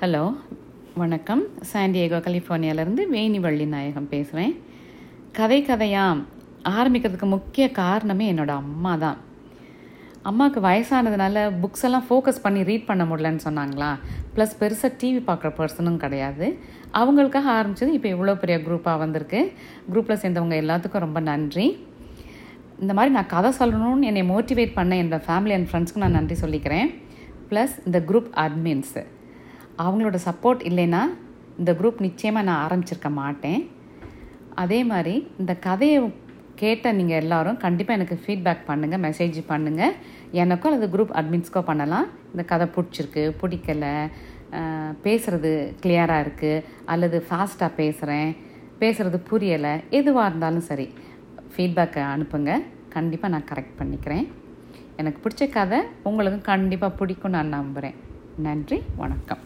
Hello வணக்கம். San Diego கலிஃபோர்னியாவிலேருந்து வேணிவள்ளி நாயகம் பேசுகிறேன் கதை கதையாம் ஆரம்பிக்கிறதுக்கு முக்கிய காரணமே என்னோட அம்மா தான். அம்மாவுக்கு வயசானதுனால புக்ஸ் எல்லாம் ஃபோக்கஸ் பண்ணி ரீட் பண்ண முடியலன்னு சொன்னாங்களா? ப்ளஸ் பெருசாக டிவி பார்க்குற பர்சனும் கிடையாது. அவங்களுக்காக ஆரம்பித்தது இப்போ இவ்வளோ பெரிய குரூப்பாக வந்திருக்கு. குரூப்பில் சேர்ந்தவங்க எல்லாத்துக்கும் ரொம்ப நன்றி. இந்த மாதிரி நான் கதை சொல்லணும்னு என்னை மோட்டிவேட் பண்ண என்னோடய ஃபேமிலி அண்ட் ஃப்ரெண்ட்ஸ்க்கு நான் நன்றி சொல்லிக்கிறேன். ப்ளஸ் இந்த குரூப் அட்மின்ஸு அவங்களோட சப்போர்ட் இல்லைன்னா இந்த குரூப் நிச்சயமாக நான் ஆரம்பிச்சிருக்க மாட்டேன். அதே மாதிரி இந்த கதையை கேட்ட நீங்கள் எல்லாரும் கண்டிப்பாக எனக்கு ஃபீட்பேக் பண்ணுங்கள் மெசேஜ் பண்ணுங்கள் எனக்கும் அல்லது குரூப் அட்மின்ஸ்க்கோ பண்ணலாம். இந்த கதை பிடிச்சிருக்கு பிடிக்கலை பேசுகிறது கிளியராக இருக்குது அல்லது ஃபாஸ்ட்டாக பேசுகிறேன் பேசுகிறது புரியலை எதுவாக இருந்தாலும் சரி ஃபீட்பேக்கை அனுப்புங்க. கண்டிப்பாக நான் கரெக்ட் பண்ணிக்கிறேன். எனக்கு பிடிச்ச கதை உங்களுக்கும் கண்டிப்பாக பிடிக்கும் நான் நம்புகிறேன் நன்றி வணக்கம்.